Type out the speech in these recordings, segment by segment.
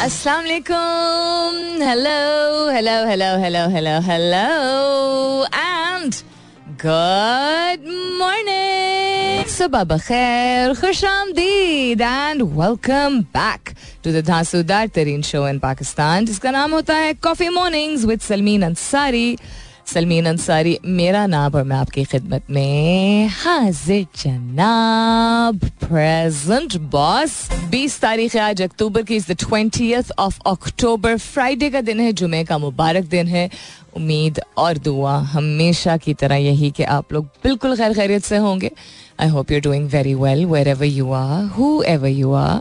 Assalamu alaikum. Hello, hello, hello, hello, hello, hello. And good morning. Sabah khair, khush आमदीद and welcome back to the धांसूदार तरीन show in Pakistan जिसका नाम होता है coffee mornings with Salmeen Ansari Salmeen Ansari, मेरा नाम और मैं आपकी खिदमत में हाजिर जनाब प्रेजेंट बॉस 20 तारीख आज अक्टूबर की is the twentieth of October Friday का दिन है, जुमे का मुबारक दिन है। उम्मीद और दुआ हमेशा की तरह यही कि आप लोग बिल्कुल खैर खैरियत से होंगे। I hope you're doing very well wherever you are whoever you are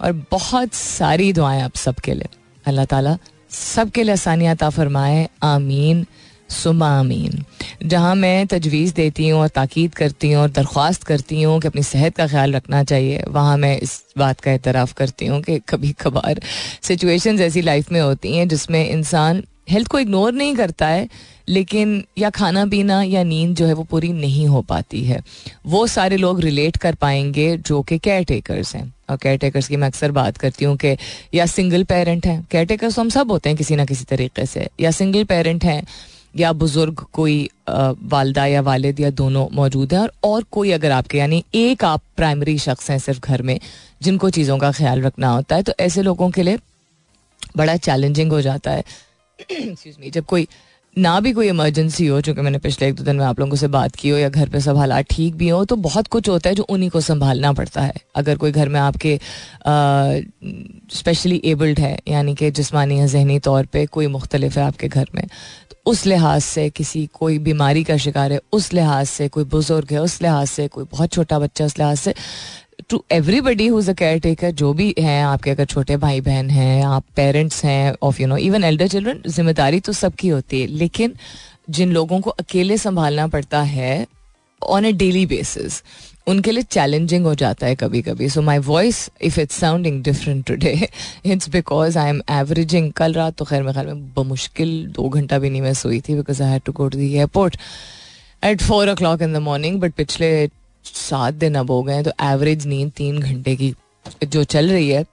और बहुत सारी दुआएँ आप सबके लिए। अल्लाह ताला सबके लिए आसानियात फरमाए, आमीन। सुमा अमीन जहाँ मैं तजवीज़ देती हूँ और ताक़द करती हूँ और दरख्वास्त करती हूँ कि अपनी सेहत का ख्याल रखना चाहिए। वहाँ मैं इस बात का एतराफ़ करती हूँ कि कभी कभार सिचुएशंस ऐसी लाइफ में होती हैं जिसमें इंसान हेल्थ को इग्नोर नहीं करता है, लेकिन या खाना पीना या नींद जो है वो पूरी नहीं हो पाती है। वो सारे लोग रिलेट कर पाएँगे जो कि केयर टेकर्स हैं। और केयर टेकर्स की मैं अक्सर बात करती हूँ कि या सिंगल पेरेंट हैं। केयर टेकर्स तो हम सब होते हैं किसी ना किसी तरीके से। या सिंगल पेरेंट हैं या बुज़ुर्ग कोई वालदा या वालिद या दोनों मौजूद हैं और, और कोई अगर आपके यानी एक आप प्राइमरी शख्स हैं सिर्फ़ घर में जिनको चीज़ों का ख्याल रखना होता है तो ऐसे लोगों के लिए बड़ा चैलेंजिंग हो जाता है। जब कोई ना भी कोई इमरजेंसी हो, चूँकि मैंने पिछले एक दो दिन में आप लोगों से बात की हो या घर पे सब हालात ठीक भी हो तो बहुत कुछ होता है जो उन्हीं को संभालना पड़ता है। अगर कोई घर में आपके स्पेशली एबल्ड है, यानी कि जिसमानी या जहनी तौर पे कोई मुख्तलिफ़ है आपके घर में तो उस लिहाज से किसी कोई बीमारी का शिकार है, उस लिहाज से कोई बुज़ुर्ग है, उस लिहाज से कोई बहुत छोटा बच्चा, उस लिहाज से to everybody who's a caretaker जो भी हैं, आपके अगर छोटे भाई बहन हैं, आप पेरेंट्स हैं of you know even elder children ज़िम्मेदारी तो सबकी होती है। लेकिन जिन लोगों को अकेले संभालना पड़ता है ऑन ए डेली बेसिस उनके लिए चैलेंजिंग हो जाता है कभी कभी so my voice if it's sounding different today it's because I am averaging कल रात तो खैर मेरे में बमुश्किल दो घंटा भी नहीं मैं सोई थी because I had to go to the airport at four o'clock in the morning but पिछले सात दिन अब हो गए तो एवरेज नींद तीन घंटे की जो चल रही है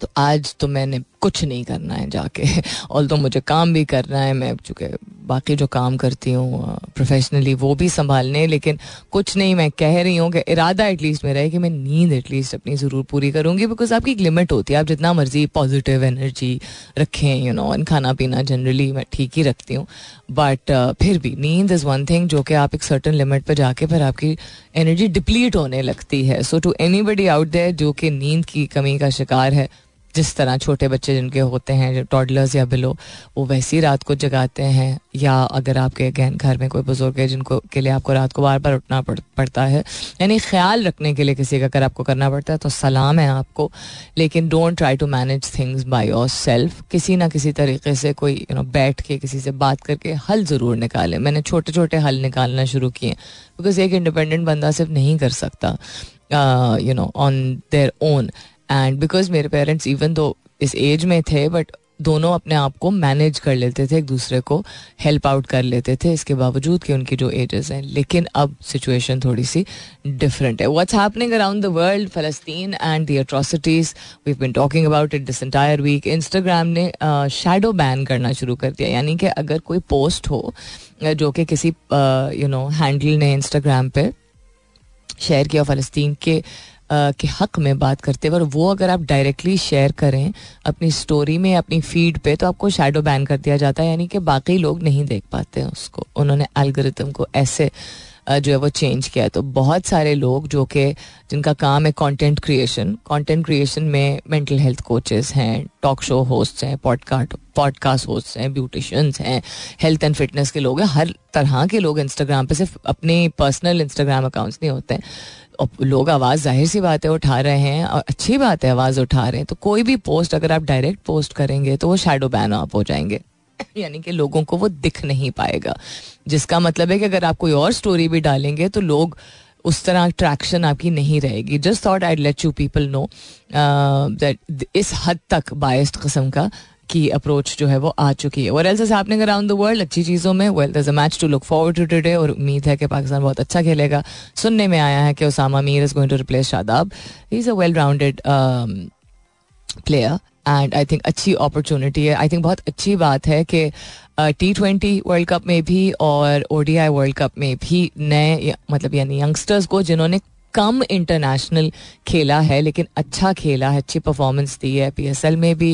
तो आज तो मैंने कुछ नहीं करना है जाके। ऑल तो मुझे काम भी करना है मैं चूँकि बाकी जो काम करती हूँ प्रोफेशनली वो भी संभालने लेकिन कुछ नहीं मैं कह रही हूँ कि इरादा एटलीस्ट मेरा है कि मैं नींद एटलीस्ट अपनी ज़रूर पूरी करूँगी बिकॉज़ आपकी एक लिमिट होती है आप जितना मर्ज़ी पॉजिटिव एनर्जी रखें यू नो एंड खाना पीना जनरली मैं ठीक ही रखती हूँ। बट uh, फिर भी नींद इज़ वन थिंग जो कि आप एक सर्टन लिमिट पर जाके फिर आपकी एनर्जी डिप्लीट होने लगती है। So to anybody out there जो कि नींद की कमी का शिकार है जिस तरह छोटे बच्चे जिनके होते हैं टॉडलर्स या बिलो वो वैसे रात को जगाते हैं या अगर आपके अगैन घर में कोई बुज़ुर्ग है जिनको के लिए आपको रात को बार बार उठना पड़, पड़ता है यानी ख्याल रखने के लिए किसी का अगर आपको करना पड़ता है तो सलाम है आपको लेकिन don't try to manage things by yourself किसी ना किसी तरीके से कोई यू नो बैठ के किसी से बात करके हल ज़रूर निकाले। मैंने छोटे छोटे हल निकालना शुरू किए बिकॉज़ एक इंडिपेंडेंट बंदा सिर्फ़ नहीं कर सकता you know on their own and because मेरे पेरेंट्स इवन दो इस एज में थे बट दोनों अपने आप को मैनेज कर लेते थे, एक दूसरे को हेल्प आउट कर लेते थे, इसके बावजूद कि उनकी जो एजेस हैं। लेकिन अब सिचुएशन थोड़ी सी डिफरेंट है। What's happening around the world फलस्तीन and the atrocities we been talking about it this entire week Instagram ने शेडो बैन करना शुरू कर दिया। यानी कि अगर कोई पोस्ट हो जो कि किसी यू नो हैंडल ने इंस्टाग्राम पे शेयर किया फ़लस्तीन के के हक में बात करते हैं, और वो अगर आप डायरेक्टली शेयर करें अपनी स्टोरी में, अपनी फ़ीड पे तो आपको शेडो बैन कर दिया जाता है, यानी कि बाकी लोग नहीं देख पाते उसको। उन्होंने एल्गोरिथम को ऐसे जो है वो चेंज किया है। तो बहुत सारे लोग जो कि, जिनका काम है कंटेंट क्रिएशन कंटेंट क्रिएशन में मेंटल हेल्थ कोचेस हैं टॉक शो होस्ट हैं पॉडकास्ट पॉडकास्ट होस्ट हैं ब्यूटिशियंस हैं हेल्थ एंड फिटनेस के लोग हैं। हर तरह के लोग इंस्टाग्राम पे, सिर्फ़ अपने पर्सनल इंस्टाग्राम अकाउंट्स नहीं होते हैं। लोग आवाज़ ज़ाहिर सी बात है उठा रहे हैं और अच्छी बात है आवाज़ उठा रहे हैं। तो कोई भी पोस्ट अगर आप डायरेक्ट पोस्ट करेंगे तो वो शेडो बैन आप हो जाएँगे। यानी कि लोगों को वो दिख नहीं पाएगा। जिसका मतलब है कि अगर आप कोई और स्टोरी भी डालेंगे तो लोग उस तरह अट्रैक्शन आपकी नहीं रहेगी। Just thought I let you people know that इस हद तक बायस्ड कस्म का की अप्रोच जो है वो आ चुकी है। Else is happening around the world अच्छी चीज़ों में well there a match to look forward to today और उम्मीद है कि पाकिस्तान बहुत अच्छा खेलेगा। सुनने में आया है कि Usama Mir is going to replace Shadab. Is a well rounded player and I think अच्छी अपॉर्चुनिटी है। आई थिंक बहुत अच्छी बात है कि टी ट्वेंटी वर्ल्ड कप में भी और ओडीआई वर्ल्ड कप में भी नए मतलब यानी यंगस्टर्स को जिन्होंने कम इंटरनेशनल खेला है, लेकिन अच्छा खेला है, अच्छी परफॉर्मेंस दी है पी एस एल में भी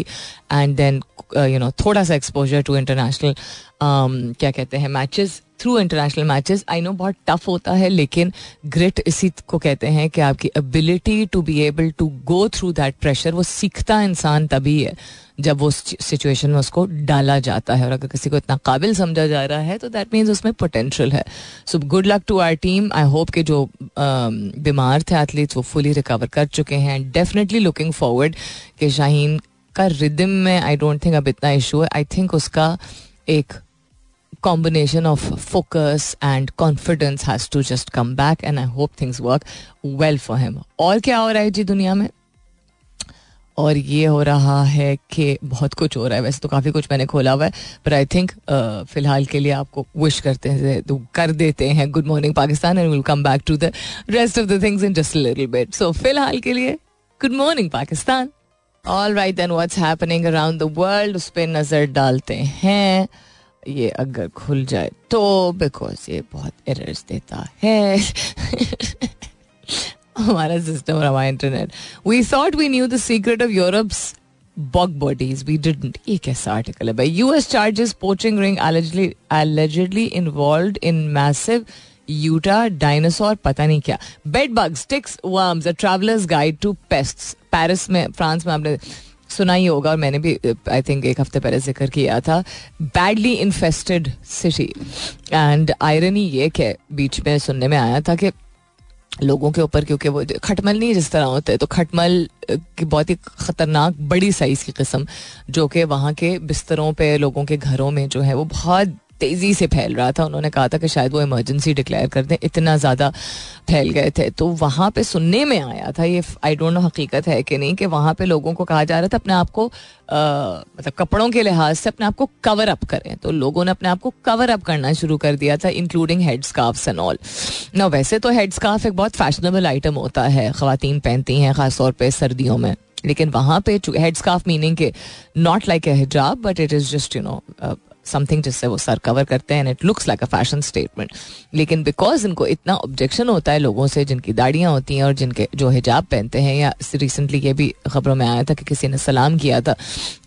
एंड देन यू नो थोड़ा सा एक्सपोजर टू इंटरनेशनल क्या कहते हैं matches through international matches I know बहुत टफ होता है, लेकिन ग्रिट इसी को कहते हैं कि आपकी ability to be able to go through that pressure वो सीखता इंसान तभी है, जब वो सिचुएशन में उसको डाला जाता है। और अगर किसी को इतना काबिल समझा जा रहा है तो दैट मीन्स उसमें पोटेंशियल है। So good luck to our team I hope कि जो बीमार थे एथलीट्स वो फुली रिकवर कर चुके हैं। डेफिनेटली लुकिंग फॉरवर्ड कि शाहीन का रिदम में आई डोंट थिंक अब इतना इशू है। आई थिंक उसका एक combination of focus and confidence has to just come back, and I hope things work well for him. और क्या हो रहा है जी दुनिया में? और ये हो रहा है कि बहुत कुछ हो रहा है। वैसे तो काफ़ी कुछ मैंने खोला हुआ है पर आई थिंक फ़िलहाल के लिए आपको विश करते हैं तो कर देते हैं। Good morning Pakistan and will come back to the rest of the things in just little bit so फ़िलहाल के लिए good morning Pakistan all right then what's happening around the world उस पर नज़र डालते हैं। ये अगर खुल जाए तो बिकॉज़ ये बहुत एरर्स देता है। हमारा सिस्टम और हमारा internet we thought we knew the secret of Europe's bug bodies we didn't ये कैसा आर्टिकल है भाई? US charges poaching ring allegedly involve in massive Utah dinosaur पता नहीं क्या। Bed bug sticks worms a travellers guide to pests Paris में France में आपने सुना ही होगा और मैंने भी आई थिंक एक हफ़्ते पहले ज़िक्र किया था। Badly infested city and irony ये कि बीच में सुनने में आया था कि लोगों के ऊपर, क्योंकि वो खटमल नहीं जिस तरह होते तो खटमल, की बहुत ही खतरनाक, बड़ी साइज़ की कस्म, जो कि वहाँ के बिस्तरों पे, लोगों के घरों में जो है, वो बहुत तेज़ी से फैल रहा था। उन्होंने कहा था कि शायद वो इमरजेंसी डिक्लेयर कर दें। इतना ज़्यादा फैल गए थे। तो वहाँ पे सुनने में आया था, ये आई डोंट नो हकीकत है कि नहीं, कि वहाँ पे लोगों को कहा जा रहा था अपने आप को मतलब कपड़ों के लिहाज से अपने आप को कवर अप करें। तो लोगों ने अपने आप को कवर अप करना शुरू कर दिया था including head scarf and all ना, वैसे तो हेड स्काफ एक बहुत फैशनेबल आइटम होता है। खातन पहनती हैं, ख़ासतौर पर सर्दियों में। लेकिन वहाँ पे हेड स्काफ मीनिंग के नॉट लाइक ए हिजाब but it is just you know something जिससे वो सर कवर करते हैं it looks like a fashion statement लेकिन बिकॉज़ इनको इतना ऑब्जेक्शन होता है लोगों से, जिनकी दाढ़ियाँ होती हैं और जिनके जो हिजाब पहनते हैं, या रिसेंटली ये भी खबरों में आया था कि किसी ने सलाम किया था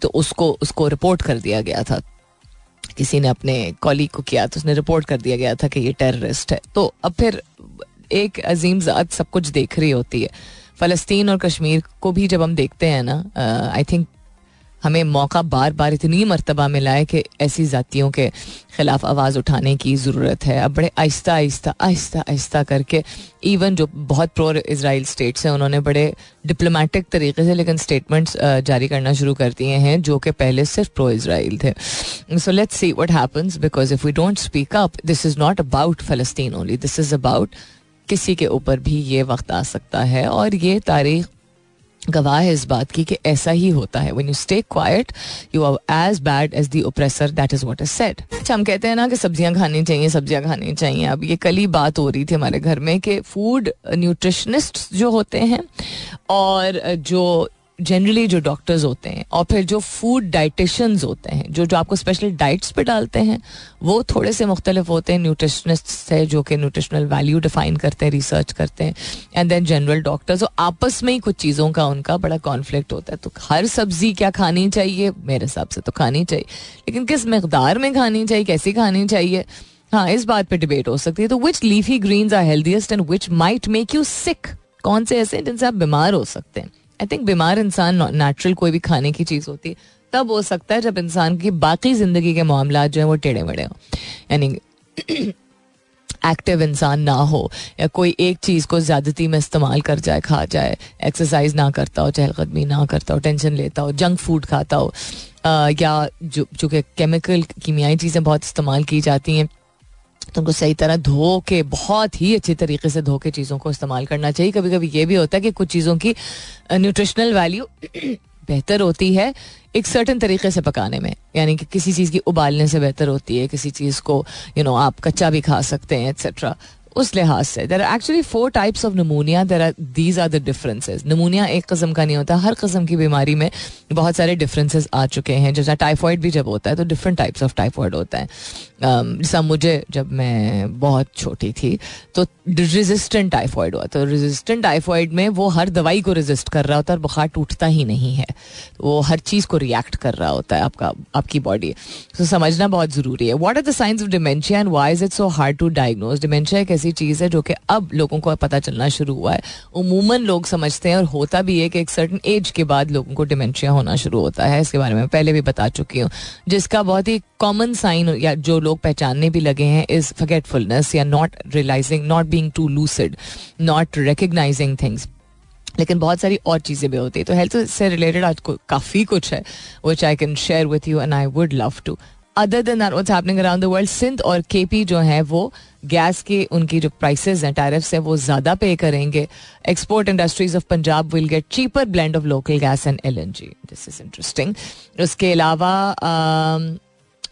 तो उसको उसको रिपोर्ट कर दिया गया था। किसी ने अपने कॉलीग को किया तो उसने रिपोर्ट कर दिया गया था कि ये टेररिस्ट है। तो अब फिर एक अजीम ज़ात सब कुछ देख रही होती है। फ़लस्तीन और कश्मीर को भी जब हम देखते हैं ना आई थिंक हमें मौका बार बार इतनी मरतबा मिला है कि ऐसी जातियों के खिलाफ आवाज़ उठाने की ज़रूरत है। अब बड़े आहिस्ता आहिस्ता आहिस्ता आहिस्ता करके इवन जो बहुत प्रो इसराइल स्टेट्स हैं, उन्होंने बड़े डिप्लोमेटिक तरीके से लेकिन स्टेटमेंट्स जारी करना शुरू कर दिए हैं जो कि पहले सिर्फ़ प्रो इसराइल थे। So let's see what happens because if we don't speak up this is not about Palestine only this is about किसी के ऊपर भी ये वक्त आ सकता है और ये तारीख गवाह है इस बात की कि ऐसा ही होता है। When you stay quiet you are as bad as the oppressor that is what is set अच्छा हम कहते हैं ना कि सब्ज़ियाँ खानी चाहिए, सब्ज़ियाँ खानी चाहिए। अब ये कल ही बात हो रही थी हमारे घर में कि फ़ूड न्यूट्रिशनिस्ट जो होते हैं और जो जनरली जो डॉक्टर्स होते हैं और फिर जो फ़ूड डाइटिशंस होते हैं, जो जो आपको स्पेशल डाइट्स पे डालते हैं, वो थोड़े से मुख्तलिफ़ होते हैं न्यूट्रिशनिस्ट से जो कि न्यूट्रिशनल वैल्यू डिफाइन करते हैं रिसर्च करते हैं एंड देन जनरल डॉक्टर्स आपस में ही कुछ चीज़ों का उनका बड़ा कॉन्फ्लिक्ट होता है। तो हर सब्ज़ी क्या खानी चाहिए? मेरे हिसाब से तो खानी चाहिए। लेकिन किस मकदार में खानी चाहिए? कैसी खानी चाहिए? हाँ इस बात पे डिबेट हो सकती है। तो which leafy greens are healthiest and which might make you sick कौन से ऐसे हैं जिनसे आप बीमार हो सकते हैं? आई थिंक बीमार इंसान नेचुरल कोई भी खाने की चीज़ होती है तब हो सकता है जब इंसान की बाकी ज़िंदगी के मामला जो है वो टेढ़े मेढ़े हों। यानी एक्टिव इंसान ना हो या कोई एक चीज़ को ज़्यादती में इस्तेमाल कर जाए खा जाए एक्सरसाइज ना करता हो चहलकदमी ना करता हो टेंशन लेता हो जंक फ़ूड खाता हो आ, या जो जो कि केमिकल कीमियाई चीज़ें बहुत इस्तेमाल की जाती हैं तो उनको सही तरह धो के बहुत ही अच्छे तरीके से धो के चीज़ों को इस्तेमाल करना चाहिए। कभी कभी ये भी होता है कि कुछ चीज़ों की न्यूट्रिशनल वैल्यू बेहतर होती है एक सर्टन तरीके से पकाने में। यानी कि किसी चीज़ की उबालने से बेहतर होती है किसी चीज़ को यू you नो know, आप कच्चा भी खा सकते हैं एक्सेट्रा उस लिहाज से। There are actually four types of pneumonia there are these are the differences pneumonia एक कस्म का नहीं होता। हर कस्म की बीमारी में बहुत सारे डिफरेंसेस आ चुके हैं। जैसा टाइफॉइड भी जब होता है तो डिफरेंट टाइप्स ऑफ़ टाइफॉइड होता है। जैसा मुझे जब मैं बहुत छोटी थी तो रेजिस्टेंट टाइफॉइड हुआ। तो रेजिस्टेंट टाइफॉइड में वो हर दवाई को रेजिस्ट कर रहा होता है और बुखार टूटता ही नहीं है। वो हर चीज़ को रिएक्ट कर रहा होता है आपका, आपकी बॉडी तो समझना बहुत ज़रूरी है। What are the science of dementia and why is it so hard to diagnose dementia एक चीज़ है जो कि अब लोगों को पता चलना शुरू हुआ है। उमूमन लोग समझते हैं और होता भी है कि एक सर्टन एज के बाद लोगों को डिमेंशिया होना शुरू होता है। इसके बारे में पहले भी बता चुकी हूँ। जिसका बहुत ही कॉमन साइन या जो लोग पहचानने भी लगे हैं इज़ फर्गेटफुलनेस या not realising not being to lucid not recognising things लेकिन बहुत सारी और चीज़ें भी होती है। तो हेल्थ से रिलेटेड आज काफ़ी कुछ है which I can share with you and I would love to other than that what's happening around the world Sindh और केपी जो है वो गैस की उनकी जो प्राइस हैं टैरिफ है, वो ज़्यादा पे करेंगे। Export industries of Punjab will get cheaper blend of local gas and L N G this is interesting उसके अलावा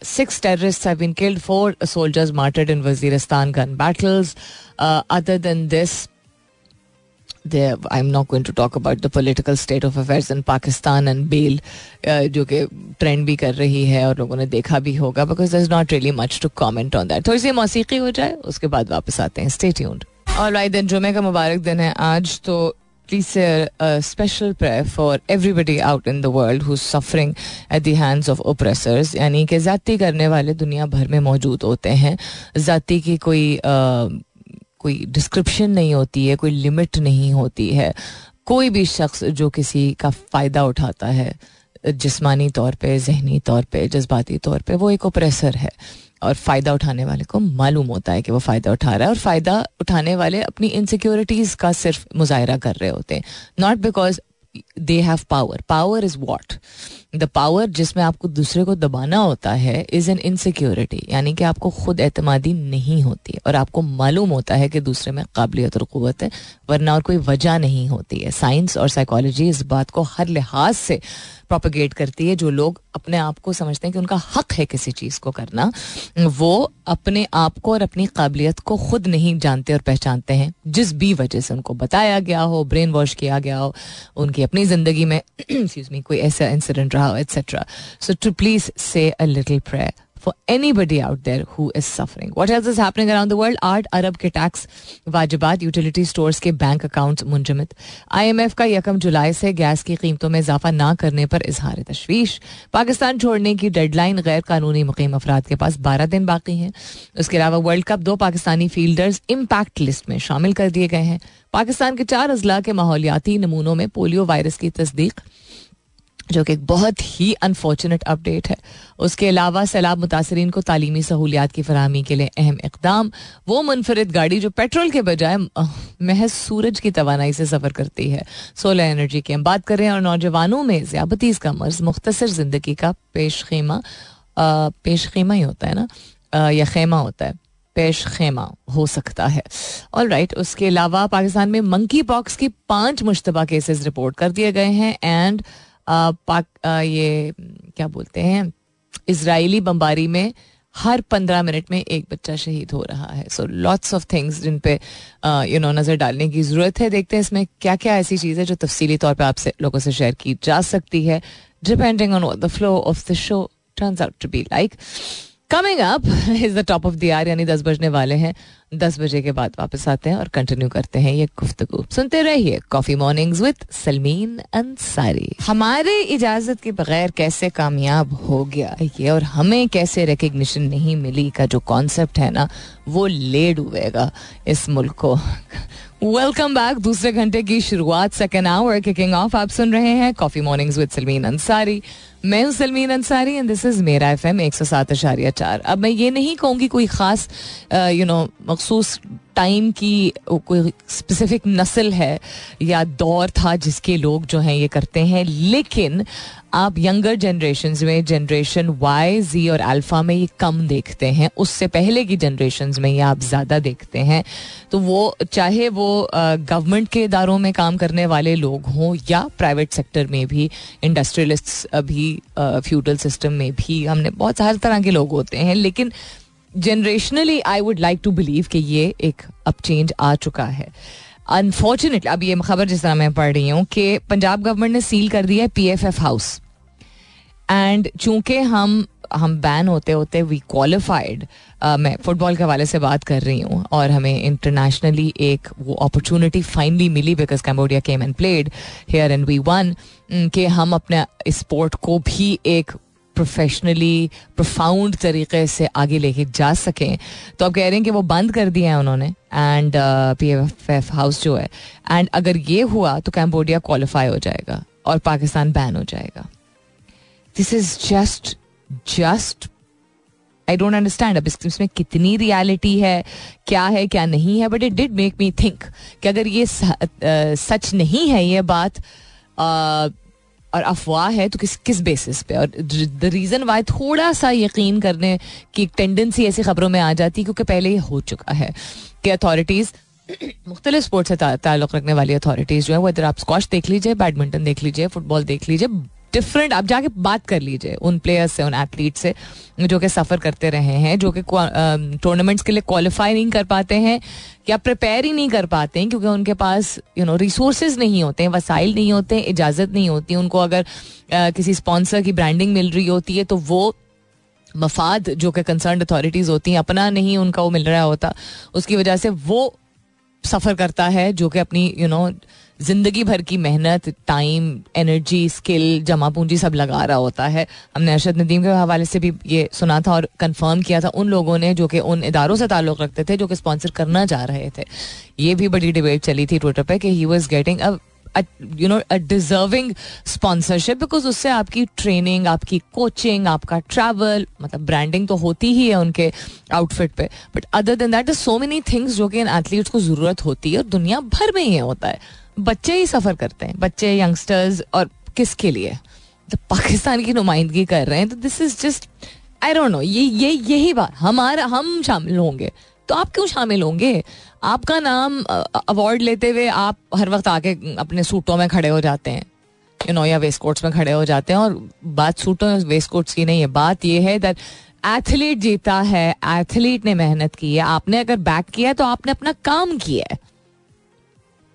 six terrorist have been killed four soldiers martyred in Waziristan gun battles other than this they I am not going to talk about the political state of affairs in Pakistan and bail जो कि trend भी कर रही है और लोगों ने देखा भी होगा because there is not really much to comment on that थोड़ी सी मौसी हो जाए उसके बाद वापस आते हैं. स्टेट यून और आई दिन जुमे का मुबारक दिन है आज तो please special prayer for everybody out in the world who suffering at the hands of oppressors यानी कि ज़्यादा करने वाले दुनिया भर में मौजूद होते हैं। ज़्यादा की कोई uh, कोई डिस्क्रिप्शन नहीं होती है, कोई लिमिट नहीं होती है। कोई भी शख्स जो किसी का फ़ायदा उठाता है, जिस्मानी तौर पे, जहनी तौर पे, जज्बाती तौर पे, वो एक ओप्रेसर है। और फ़ायदा उठाने वाले को मालूम होता है कि वो फ़ायदा उठा रहा है और फ़ायदा उठाने वाले अपनी इनसिक्योरिटीज़ का सिर्फ़ मुजाहरा कर रहे होते हैं। Not because they have power power is what the power जिसमें आपको दूसरे को दबाना होता है इज़ एन इनसिक्योरिटी यानी कि आपको खुद एतमादी नहीं होती और आपको मालूम होता है कि दूसरे में काबिलियत और क़वत है, वरना और कोई वजह नहीं होती है। साइंस और साइकोलॉजी इस बात को हर लिहाज से प्रोपोगेट करती है, जो लोग अपने आप को समझते हैं कि उनका हक है किसी चीज़ को करना, वो अपने आप को और अपनी काबिलियत को खुद नहीं जानते और पहचानते हैं। जिस भी वजह से उनको बताया गया हो ब्रेन वॉश किया गया हो, उनकी अपनी ज़िंदगी मी कोई ऐसा इंसिडेंट रहा हो etcetera so too please say a little prayer for anybody out there who is suffering. What else is happening around the world? आठ अरब के टैक्स वाजिबात यूटिलिटी स्टोर्स के बैंक अकाउंट्स मुंजमद आईएमएफ का यकम जुलाई से गैस की कीमतों में इजाफा ना करने पर इजहार तशवीश पाकिस्तान छोड़ने की डेडलाइन गैर कानूनी मुकीम अफराद के पास बारह दिन बाकी हैं उसके अलावा वर्ल्ड कप दो पाकिस्तानी फील्डर्स इम्पैक्ट लिस्ट में शामिल कर दिए गए हैं पाकिस्तान के चार अजला के माहौलियाती नमूनों में पोलियो वायरस की तस्दीक जो कि एक बहुत ही अनफॉर्चुनेट अपडेट है। उसके अलावा सैलाब मुतासरीन को तालीमी सहूलियात की फरहमी के लिए अहम इकदाम। वो मुनफरद गाड़ी जो पेट्रोल के बजाय महज सूरज की तोानाई से सफ़र करती है। सोलर एनर्जी की हम बात कर और नौजवानों में ज़्याबतीस का मर्ज मुख्तर ज़िंदगी का पेश खेमा पेश खेमा ही होता है ना? या खेमा होता है। पेश खेमा हो सकता है। ऑल राइट right, उसके अलावा पाकिस्तान में मंकी पॉक्स की पाँच मुशतबा केसेस रिपोर्ट कर दिए गए हैं। एंड पाक ये, क्या बोलते हैं इसराइली बम्बारी में हर पंद्रह मिनट में एक बच्चा शहीद हो रहा है। सो लॉट्स ऑफ़ थिंग्स जिन पे यू नो नज़र डालने की ज़रूरत है। देखते हैं इसमें क्या क्या ऐसी चीज़ है जो तफसीली तौर पे आपसे, लोगों से शेयर की जा सकती है। Depending on the flow of the show turns out to be like coming up is the top of the hour यानी दस बजने वाले हैं। दस बजे के बाद वापस आते हैं और कंटिन्यू करते हैं ये गुफ्तगु। सुनते रहिए coffee mornings with Salmeen Ansari हमारे इजाज़त के बगैर कैसे कामयाब हो गया ये और हमें कैसे रिकग्निशन नहीं मिली का जो कॉन्सेप्ट है ना, वो ले डूबेगा इस मुल्क को। वेलकम बैक दूसरे घंटे की शुरुआत सेकेंड आवर किकिंग ऑफ़ आप सुन रहे हैं coffee mornings with Salmeen Ansari मैं हूँ Salmeen Ansari and this is मेरा एफ़ एम एक सौ सात अशारिया चार। अब मैं ये नहीं कहूँगी कोई ख़ास यू नो मखसूस टाइम की कोई स्पेसिफिक नस्ल है या दौर था जिसके लोग जो हैं ये करते हैं, लेकिन आप यंगर जनरेशन में जनरेशन वाई जी और अल्फ़ा में ये कम देखते हैं। उससे पहले की जनरेशन में ये आप ज़्यादा देखते हैं। तो वो, चाहे वो गवर्नमेंट के इदारों में काम करने वाले लोग हों या प्राइवेट सेक्टर में भी इंडस्ट्रियलिस्ट भी फ्यूडल सिस्टम में भी, हमने बहुत हर तरह के लोग होते हैं, लेकिन generationally I would like to believe कि ये एक अब चेंज आ चुका है। अनफॉर्चुनेटली अब ये खबर जिस तरह मैं पढ़ रही हूँ कि पंजाब गवर्नमेंट ने सील कर दिया है P F F house and चूँकि हम हम बैन होते होते वी क्वालिफाइड मैं फुटबॉल के हवाले से बात कर रही हूँ और हमें इंटरनेशनली एक वो opportunity finally milli because Cambodia came and played here and we won कि हम अपने स्पोर्ट को भी एक प्रोफेशनली प्रोफाउंड तरीके से आगे लेके जा सकें। तो आप कह रहे हैं कि वो बंद कर दिया है उन्होंने and P F F house जो है। एंड अगर ये हुआ तो कैम्बोडिया क्वालिफाई हो जाएगा, और पाकिस्तान बैन हो जाएगा। This is just just I don't understand अब इसमें कितनी रियलिटी है, क्या है, क्या नहीं है? But it did make me think कि अगर ये सच नहीं है ये बात और अफवाह है तो किस किस बेसिस पे? और द रीज़न वाई थोड़ा सा यकीन करने की एक टेंडेंसी ऐसी खबरों में आ जाती है, क्योंकि पहले ये हो चुका है कि अथॉरिटीज़ मुख्तलिफ़ स्पोर्ट्स से ताल्लुक़ रखने वाली अथॉरिटीज़ जो है वो इधर आप स्कॉश देख लीजिए बैडमिंटन देख लीजिए फुटबॉल देख लीजिए डिफरेंट आप जाके बात कर लीजिए उन प्लेयर्स से उन एथलीट से जो कि सफ़र करते रहे हैं जो कि टूर्नामेंट्स के लिए क्वालिफाई नहीं कर पाते हैं या प्रिपेयर ही नहीं कर पाते हैं क्योंकि उनके पास यू नो रिसोर्स नहीं होते हैं वसाइल नहीं होते हैं इजाज़त नहीं होती उनको अगर आ, किसी स्पॉन्सर की ब्रांडिंग मिल रही होती है तो वो मफाद जो कि कंसर्न अथॉरिटीज़ होती हैं अपना नहीं उनका वो मिल रहा होता उसकी वजह से वो सफ़र करता है, जो कि अपनी यू नो ज़िंदगी भर की मेहनत टाइम एनर्जी स्किल जमा पूंजी सब लगा रहा होता है। हमने अरशद नदीम के हवाले से भी ये सुना था और कंफर्म किया था उन लोगों ने, जो कि उन इदारों से ताल्लुक़ रखते थे, जो कि स्पॉन्सर करना चाह रहे थे। ये भी बड़ी डिबेट चली थी ट्विटर पर कि he was getting a you know deserving sponsorship because उससे आपकी ट्रेनिंग आपकी कोचिंग आपका ट्रैवल मतलब ब्रांडिंग तो होती ही है उनके आउटफिट पे. But other than that so many things जो कि इन एथलीट्स को ज़रूरत होती है और दुनिया भर में ये होता है. बच्चे ही सफ़र करते हैं. बच्चे यंगस्टर्स और किसके लिए? तो पाकिस्तान की नुमाइंदगी कर रहे हैं. तो this is just I don't know ये ये, यही बात. हमारा, हम शामिल होंगे. तो आप क्यों शामिल होंगे? आपका नाम अवार्ड लेते हुए आप हर वक्त आके अपने सूटों में खड़े हो जाते हैं। यू नो या वेस्ट कोट्स में खड़े हो जाते हैं और बात सूटों वेस्ट कोट्स की नहीं है। बात यह है दैट एथलीट जीता है एथलीट ने मेहनत की है। आपने अगर बैक किया है तो आपने अपना काम किया है।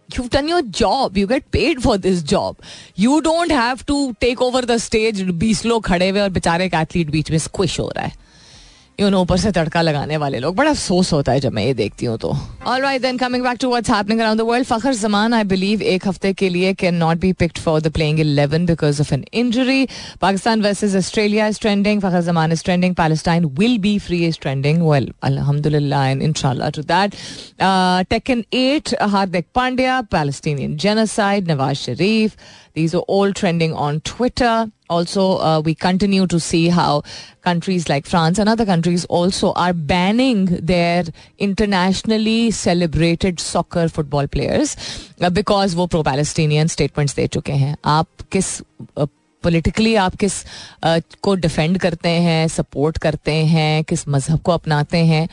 You've done your job, you get paid for this job. You don't have to take over the stage, बीस लोग खड़े हुए और बेचारे एक एथलीट बीच में स्क्विश हो रहा है। यू नो ऊपर से तड़का लगाने वाले लोग। बड़ा अफसोस होता है जब मैं ये देखती हूँ तो। All right then coming back to what's happening around the world Fakhar Zaman I believe एक हफ़्ते के लिए can not be picked for the playing eleven because of an injury Pakistan versus Australia is trending Fakhar Zaman is trending Palestine will be free is trending well अलहमदुल्ला and इंशाल्लाह to that taken at Hardik Pandya Palestinian genocide Nawaz Sharif These are all trending on Twitter. Also, uh, we continue to see how countries like France and other countries also are banning their internationally celebrated soccer football players uh, because वो pro Palestinian statements दे चुके हैं आप किस politically आप किस को defend करते हैं सपोर्ट करते हैं किस मज़हब को अपनाते हैं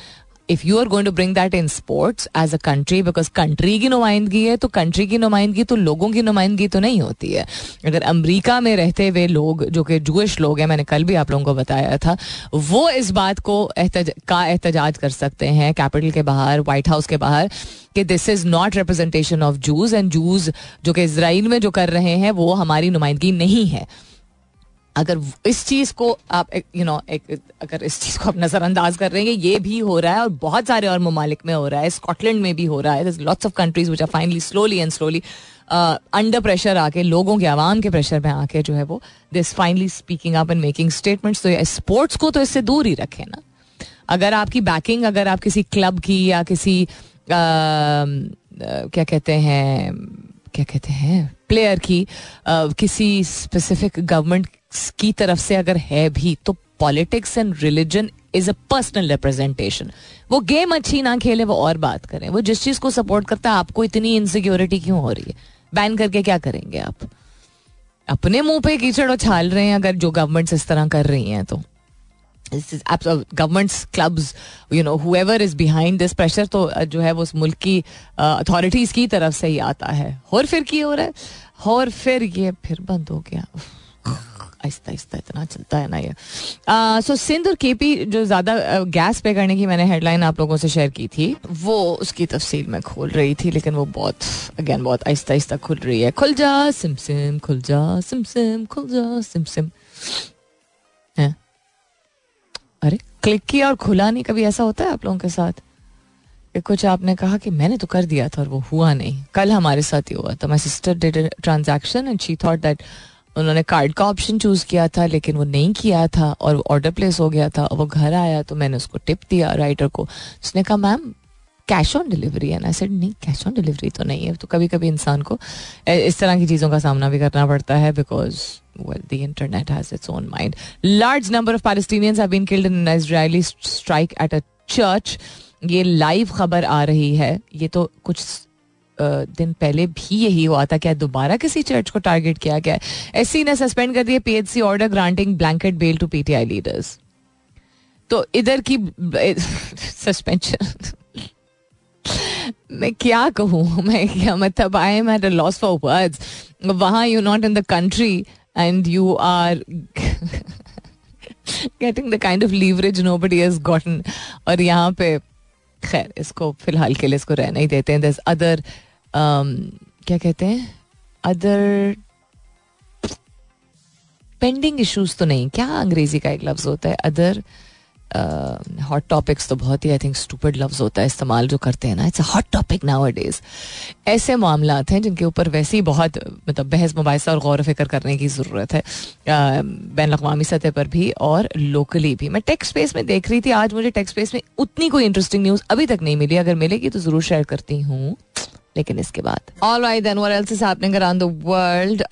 if you are going to bring that in sports as a country because country की नुमाइंदगी है तो कंट्री की नुमाइंदगी तो लोगों की नुमाइंदगी तो नहीं होती है। अगर अमरीका में रहते हुए लोग जो कि जूश लोग हैं मैंने कल भी आप लोगों को बताया था वो इस बात को एहतज, का एहतजाज कर सकते हैं कैपिटल के बाहर व्हाइट हाउस के बाहर कि this is not representation of Jews and Jews जो कि इसराइल में जो कर रहे हैं वो हमारी नुमाइंदगी नहीं है। अगर इस चीज़ को आप यू नो एक अगर इस चीज़ को आप नजरअंदाज कर रहे हैं ये भी हो रहा है और बहुत सारे और ममालिक में हो रहा है। स्कॉटलैंड में भी हो रहा है। Lots of countries which are finally slowly and slowly under pressure आके लोगों के आवाम के प्रेशर में आके जो है वो this finally speaking up and making statements तो स्पोर्ट्स को तो इससे दूर ही रखें ना। अगर आपकी बैकिंग अगर आप किसी क्लब की या किसी आ, क्या कहते हैं क्या कहते हैं प्लेयर की आ, किसी स्पेसिफिक गवर्नमेंट की तरफ़ से अगर है भी तो politics and religion is a personal representation वो गेम अच्छी ना खेले, वो और बात करें। वो जिस चीज़ को सपोर्ट करता है, आपको इतनी इनसिक्योरिटी क्यों हो रही है? बैन करके क्या करेंगे आप? अपने मुँह पे कीचड़ उछाल रहे हैं अगर जो गवर्नमेंट्स इस तरह कर रही हैं तो। Governments clubs you know whoever is behind this pressure तो जो है वो उस मुल्क की अथॉरिटीज की तरफ़ से ही आता है। और फिर की हो रहा है? और फिर ये, फिर बंद हो गया। आहिस्ता आहिस्ता इतना चलता है ना ये। सो सिंध और केपी जो ज़्यादा गैस पे करने की मैंने हेडलाइन आप लोगों से शेयर की थी, वो उसकी तफसील में खोल रही थी, लेकिन वो बहुत अगेन बहुत आहिस्ता आहिस्ता खुल रही है। खुल जा, सिम सिम, खुल जा, सिम सिम, खुल जा, सिम सिम। अरे क्लिक किया और खुला नहीं, कभी ऐसा होता है आप लोगों के साथ? कि कुछ आपने कहा कि मैंने तो कर दिया था और वो हुआ नहीं। कल हमारे साथ ही हुआ था। My sister did transaction and she thought that उन्होंने कार्ड का ऑप्शन चूज़ किया था लेकिन वो नहीं किया था और ऑर्डर प्लेस हो गया था। और वो घर आया तो मैंने उसको टिप दिया राइटर को। उसने कहा मैम कैश ऑन डिलीवरी है ना? सेड नहीं कैश ऑन डिलीवरी तो नहीं है। तो कभी कभी इंसान को इस तरह की चीज़ों का सामना भी करना पड़ता है because well, the internet has its own mind. Large number of Palestinians have been killed in an Israeli strike at. ये लाइव खबर आ रही है। ये तो कुछ दिन पहले भी यही हुआ था क्या दोबारा किसी चर्च को टारगेट किया गया? एस ने सस्पेंड कर दिया PHC order granting blanket bail to PTI leaders तो इधर की सस्पेंशन मैं क्या कहूँ? मैं क्या मतलब I am at a loss for words वहाँ you not in the country and you are getting the kind of leverage nobody has gotten और यहाँ पे, खैर, इसको फ़िलहाल के लिए इसको रहना ही देते हैं। दस अदर क्या कहते हैं? अदर पेंडिंग इश्यूज़ तो नहीं। क्या अंग्रेज़ी का एक लफ्ज होता है? अदर हॉट टॉपिक्स तो बहुत ही आई थिंक स्टूपिड लफ्ज होता है इस्तेमाल जो करते हैं ना। It's hot topic nowadays ऐसे मामला हैं जिनके ऊपर वैसे ही बहुत मतलब बहस, मुबासा और गौर फ़िक्र करने की ज़रूरत है। बैन अवी सतह पर भी और लोकली भी। मैं टेक्स स्पेस में देख रही थी, आज मुझे टेक्स स्पेस में उतनी कोई इंटरेस्टिंग न्यूज़ अभी तक नहीं मिली। अगर मिलेगी तो ज़रूर शेयर करती हूँ। लेकिन इसके बाद। All right then what else is happening around the world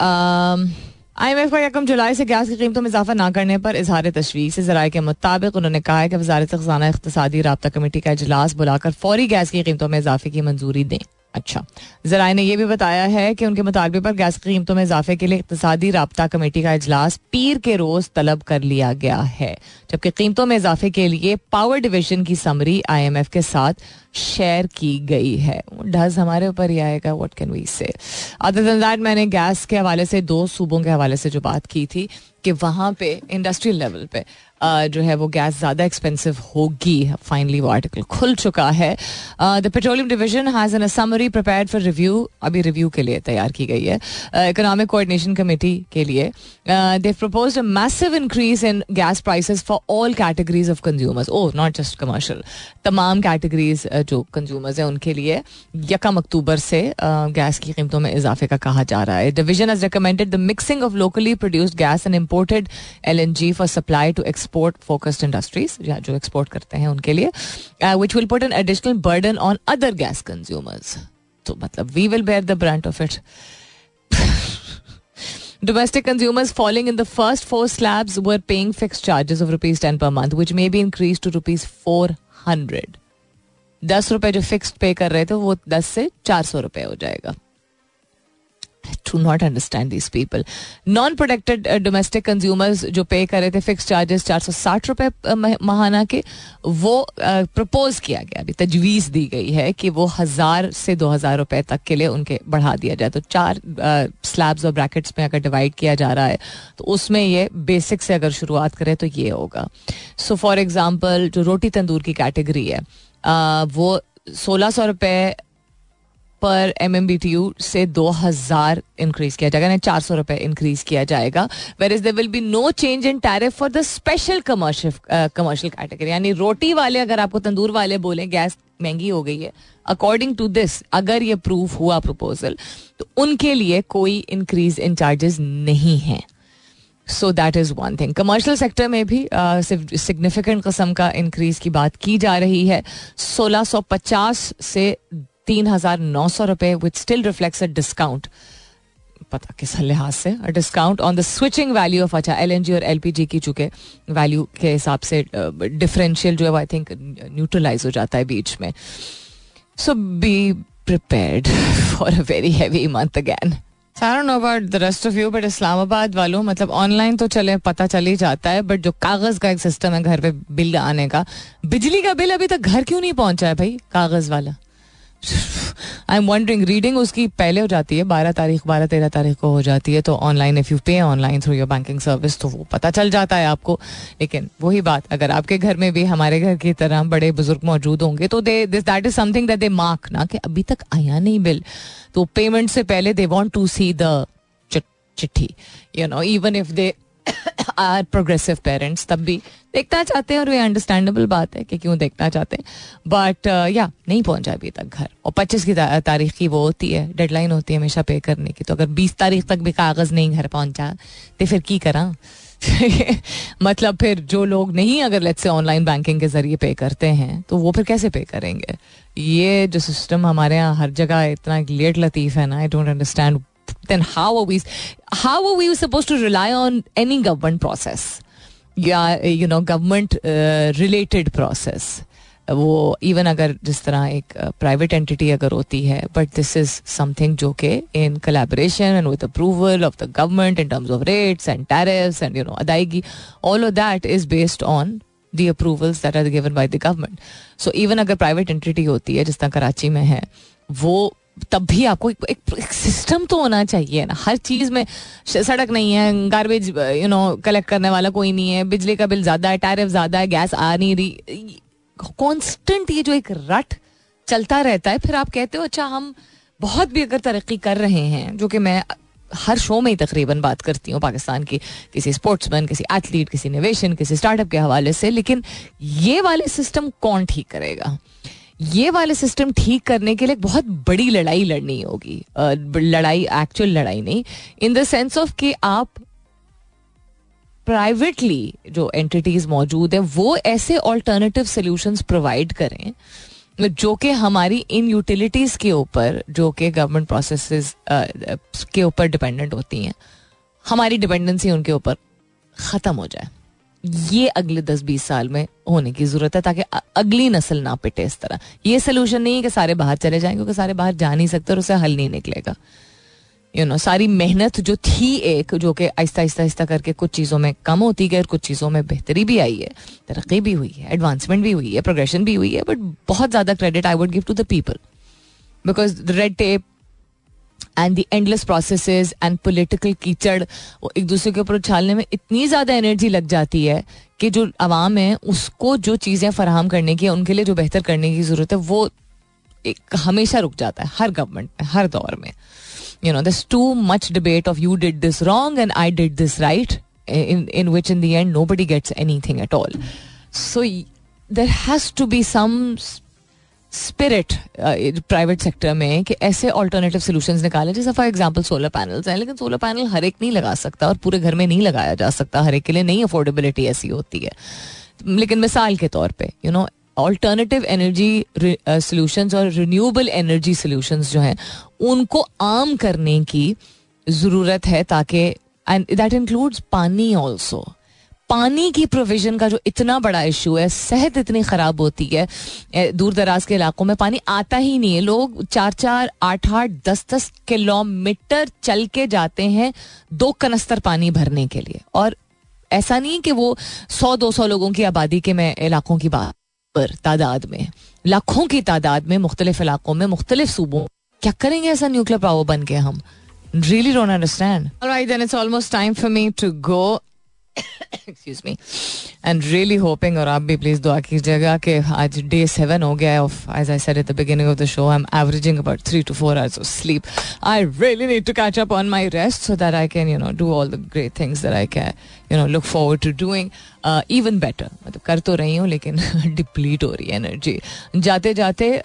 का यकम जुलाई से गैस की कीमतों में इजाफा न करने पर इजहार तशवीश। से जराये के मुताबिक उन्होंने कहा है कि वजारत खजाना इकतदी रबा कमेटी का अजलास बुलाकर फौरी गैस की कीमतों में इजाफे की मंजूरी दें। अच्छा। जराए ने यह भी बताया है कि उनके मुतालबे पर गैस कीमतों में इजाफे के लिए इकतदी रबता कमेटी का अजलास पीर के रोज तलब कर लिया गया है, जबकि कीमतों में इजाफे के लिए पावर डिवीज़न की समरी आई एम एफ़ के साथ शेयर की गई है। डज हमारे ऊपर ही आएगा what can we say other that मैंने गैस के हवाले से, दो सूबों के हवाले से जो बात की थी कि वहाँ पे इंडस्ट्रियल लेवल पे जो है वो गैस ज़्यादा एक्सपेंसिव होगी। फाइनली वो आर्टिकल खुल चुका है। The petroleum division has an summary prepared for review अभी रिव्यू के लिए तैयार की गई है। इकोनॉमिक कोऑर्डिनेशन कमेटी के लिए। They propose a massive increase in gas prices for all categories of consumers oh not just commercial तमाम कैटेगरीज जो कंज्यूमर्स हैं उनके लिए। यकम अक्टूबर से गैस की कीमतों में इजाफे का कहा जा रहा है। Division has recommended the mixing of locally produced gas and imported L for supply to export focused industries या जो एक्सपोर्ट करते हैं उनके लिए which will put an additional burden on other gas consumers तो मतलब we will bear the brunt of it Domestic consumers falling in the first four slabs were paying fixed charges of rupees 10 per month, which may be increased to rupees 400. दस रुपए जो fixed पे कर रहे थे वो दस से चार सौ रुपए हो जाएगा। To not understand these people non protected domestic consumers जो पे कर रहे थे फिक्स चार्जेस चार सौ साठ रुपए महाना के, वो प्रपोज किया गया। अभी तजवीज़ दी गई है कि वो हज़ार से दो हज़ार रुपए तक के लिए उनके बढ़ा दिया जाए। तो चार स्लैब्स और ब्रैकेट्स में अगर डिवाइड किया जा रहा है तो उसमें ये बेसिक से अगर शुरुआत करें तो ये होगा। सो फॉर एग्ज़ाम्पल जो रोटी तंदूर की कैटेगरी है वो सोलह सौ रुपये पर M M B T U से दो हज़ार इंक्रीज किया जाएगा, यानी चार सौ रुपए इंक्रीज किया जाएगा। Where is they will be no change in tariff for the special commercial commercial category यानी रोटी वाले, अगर आपको तंदूर वाले बोले, गैस महँगी हो गई है। अकॉर्डिंग टू दिस अगर ये प्रूफ हुआ प्रपोजल तो उनके लिए कोई इंक्रीज इन चार्जेस नहीं है। So that is one thing commercial sector में भी सिर्फ़ सिग्निफिकेंट कस्म का इंक्रीज की बात की जा रही है। सोलह सौ पचास से तीन हज़ार नौ सौ रुपए which still reflects a discount पता किस लिहाज से? Discount on the switching value of अच्छा एल और एल की चुके वैल्यू के हिसाब से डिफरेंशियल जो है आई थिंक न्यूट्रलाइज हो जाता है बीच में। So be prepared for a very heavy month again I know about the rest of you but Islamabad वालों मतलब ऑनलाइन तो चले, पता चल ही जाता है बट जो कागज़ का एक सिस्टम है घर पे बिल आने का, बिजली का बिल अभी तक घर क्यों नहीं पहुँचा है भाई, कागज़ वाला? आई एम वंडरिंग रीडिंग उसकी पहले हो जाती है, बारह तारीख, बारह, तेरह तारीख को हो जाती है तो online if you pay online through your banking service तो वो पता चल जाता है आपको। लेकिन वही बात, अगर आपके घर में भी, हमारे घर की तरह बड़े बुज़ुर्ग मौजूद होंगे तो they this that is something that they mark ना कि अभी तक आया नहीं बिल। तो पेमेंट से पहले they want to see the चिट्ठी। You know even if they are progressive parents तब भी देखना चाहते हैं और ये अंडरस्टैंडेबल बात है कि क्यों देखना चाहते हैं। बट या uh, नहीं पहुँचा अभी तक घर। और पच्चीस की तारीख की वो होती है डेडलाइन होती है हमेशा पे करने की। तो अगर बीस तारीख तक भी कागज़ नहीं घर पहुँचा तो फिर की करा? मतलब फिर जो लोग नहीं अगर लेट से ऑनलाइन बैंकिंग के ज़रिए पे करते हैं तो वो फिर कैसे पे करेंगे? ये जो सिस्टम हमारे यहाँ हर जगह इतना लेट लतीफ है ना I don't understand then how are we how are we supposed to rely on any government process? या you know government related process वो इवन अगर जिस तरह एक प्राइवेट uh, एंटिटी अगर होती है बट दिस इज़ समथिंग जो कि in collaboration and with approval of the government in terms of rates and tariffs and you know अदायगी all of that is based on the approvals that are given by the government so even अगर private entity होती है जिस तरह कराची में है वो तब भी आपको एक, एक, एक सिस्टम तो होना चाहिए ना। हर चीज़ में सड़क नहीं है गार्बेज यू नो कलेक्ट करने वाला कोई नहीं है बिजली का बिल ज़्यादा है टैरिफ ज़्यादा है गैस आ नहीं रही। कॉन्स्टेंट ये जो एक रट चलता रहता है फिर आप कहते हो अच्छा हम बहुत भी अगर तरक्की कर रहे हैं जो कि मैं हर शो में ही तकरीबन बात करती हूँ पाकिस्तान की किसी स्पोर्ट्समैन किसी एथलीट किसी निवेशन किसी स्टार्टअप के हवाले से लेकिन ये वाले सिस्टम कौन ठीक करेगा? ये वाले सिस्टम ठीक करने के लिए बहुत बड़ी लड़ाई लड़नी होगी। लड़ाई एक्चुअल लड़ाई नहीं। इन द सेंस ऑफ़ कि आप प्राइवेटली जो एंटिटीज मौजूद है, वो ऐसे ऑल्टरनेटिव सोल्यूशंस प्रोवाइड करें, जो कि हमारी इन यूटिलिटीज के ऊपर, जो कि गवर्नमेंट प्रोसेस के ऊपर डिपेंडेंट होती हैं, हमारी डिपेंडेंसी उनके ऊपर ख़त्म हो जाए। ये अगले दस बीस साल में होने की ज़रूरत है ताकि अगली नस्ल ना पिटे इस तरह। ये सोल्यूशन नहीं है कि सारे बाहर चले जाएँगे क्योंकि सारे बाहर जा नहीं सकते और उसे हल नहीं निकलेगा। यू you नो know, सारी मेहनत जो थी एक जो कि आहिस्ता आहिस्ता आहिस्ता करके कुछ चीज़ों में कम होती गई और कुछ चीज़ों में बेहतरी भी आई है। तरक्की भी हुई है एडवांसमेंट भी हुई है प्रोग्रेशन भी हुई है बट बहुत ज़्यादा credit I would give to the people because red tape and the endless process and political कीचड़ एक दूसरे के ऊपर उछालने में इतनी ज़्यादा एनर्जी लग जाती है कि जो आवाम है, उसको जो चीज़ें फराहम करने की, उनके लिए जो बेहतर करने की ज़रूरत है, वो एक हमेशा रुक जाता है, हर गवर्नमेंट में, हर दौर में। You know this too much debate of you did this wrong and I did this right in in which in the and nobody gets anything at all so there has to be some spirit private sector में कि ऐसे alternative solution निकाले, जैसे for example solar panels हैं, लेकिन solar panel हर एक नहीं लगा सकता और पूरे घर में नहीं लगाया जा सकता, हर एक के लिए नहीं अफोर्डेबिलिटी ऐसी होती है। लेकिन मिसाल के तौर पे you know alternative energy solutions और रिन्यूएबल एनर्जी सोल्यूशंस जो हैं, उनको आम करने की ज़रूरत है ताकि and that includes pani also पानी की प्रोविज़न का जो इतना बड़ा इशू है सेहत इतनी खराब होती है दूर दराज के इलाकों में पानी आता ही नहीं है लोग चार चार आठ आठ दस दस किलोमीटर चल के जाते हैं दो कनस्तर पानी भरने के लिए और ऐसा नहीं कि वो सौ दो सौ लोगों की आबादी के मैं इलाकों की बात पर तादाद में लाखों की तादाद में मुख्तलिफ़ इलाकों में मुख्तलिफ़ सूबों क्या करेंगे ऐसा न्यूक्लियर पावर बन के हम really don't understand. All right, then it's almost time for me to go. Excuse me and really hoping और आप भी प्लीज़ दुआ कीजिएगा कि आज डे सेवन हो गया है of age I said at the beginning of the show I am averaging about three to four hours of sleep I really need to catch up on my rest so that I can you know do all the great things that I can you know look forward to doing even better मतलब कर तो रही हूँ, लेकिन deplete हो रही है energy जाते जाते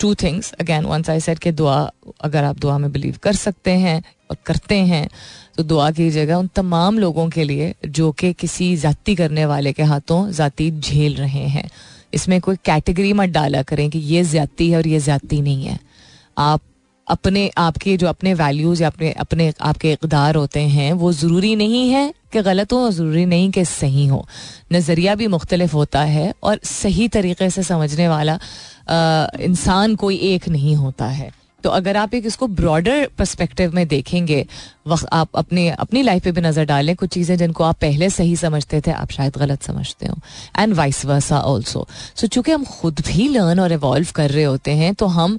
two things again once I said के दुआ, अगर आप दुआ में बिलीव कर सकते हैं करते हैं तो दुआ कीजिएगा उन तमाम लोगों के लिए जो कि किसी जाति करने वाले के हाथों जाति झेल रहे हैं। इसमें कोई कैटेगरी मत डाला करें कि ये ज़्यादा है और ये ज़्यादा नहीं है। आप अपने, आपके जो अपने वैल्यूज़ या अपने अपने, आपके इकदार होते हैं, वो ज़रूरी नहीं है कि गलत हो और ज़रूरी नहीं कि सही हो। नज़रिया भी मुख्तलिफ़ होता है और सही तरीके से समझने वाला इंसान कोई एक नहीं होता है। तो अगर आप एक इसको ब्रॉडर परस्पेक्टिव में देखेंगे वक्त आप अपने अपनी लाइफ पे भी नज़र डालें कुछ चीज़ें जिनको आप पहले सही समझते थे आप शायद गलत समझते हो and vice versa also so चूँकि हम खुद भी लर्न और इवॉल्व कर रहे होते हैं तो हम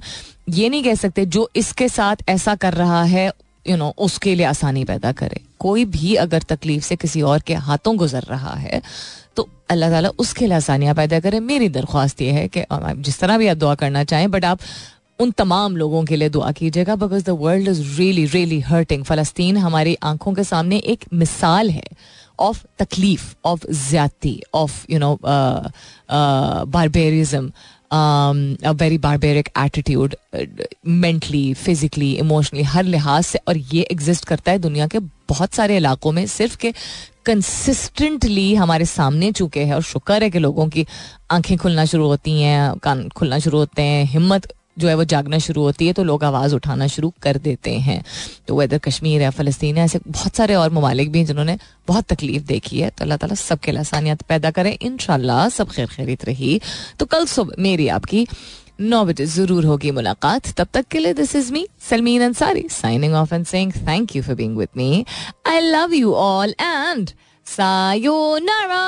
ये नहीं कह सकते जो इसके साथ ऐसा कर रहा है यू you नो know, उसके लिए आसानी पैदा करे। कोई भी अगर तकलीफ़ से किसी और के हाथों गुजर रहा है तो अल्लाह ताला उसके लिए आसानियाँ पैदा करे। मेरी दरख्वास्त ये है कि जिस तरह भी आप दुआ करना चाहें बट आप उन तमाम लोगों के लिए दुआ कीजिएगा because the world is really really hurting फ़लस्तीन हमारी आँखों के सामने एक मिसाल है ऑफ़ तकलीफ़ ऑफ़ ज्यादती of you know barbarism very barbaric attitude mentally physically emotionally हर लिहाज से। और ये एग्जिस्ट करता है दुनिया के बहुत सारे इलाकों में, सिर्फ़ के कंसिस्टेंटली हमारे सामने चुके हैं। और शुक्र है कि लोगों की आँखें खुलना शुरू होती हैं, कान खुलना शुरू होते हैं, हिम्मत जो है वो जागना शुरू होती है तो लोग आवाज़ उठाना शुरू कर देते हैं। तो वेदर कश्मीर है फ़लस्तीन है ऐसे बहुत सारे और ममालिक भी हैं जिन्होंने बहुत तकलीफ़ देखी है। तो अल्लाह ताला सबके लिए आसानियात पैदा करें। इन सब खैर खैरित रही। तो कल सुबह मेरी आपकी नौ बजे ज़रूर होगी मुलाकात। तब तक के लिए this is me Salmeen Ansari signing off and saying thank you for being with me I love you all and sayonara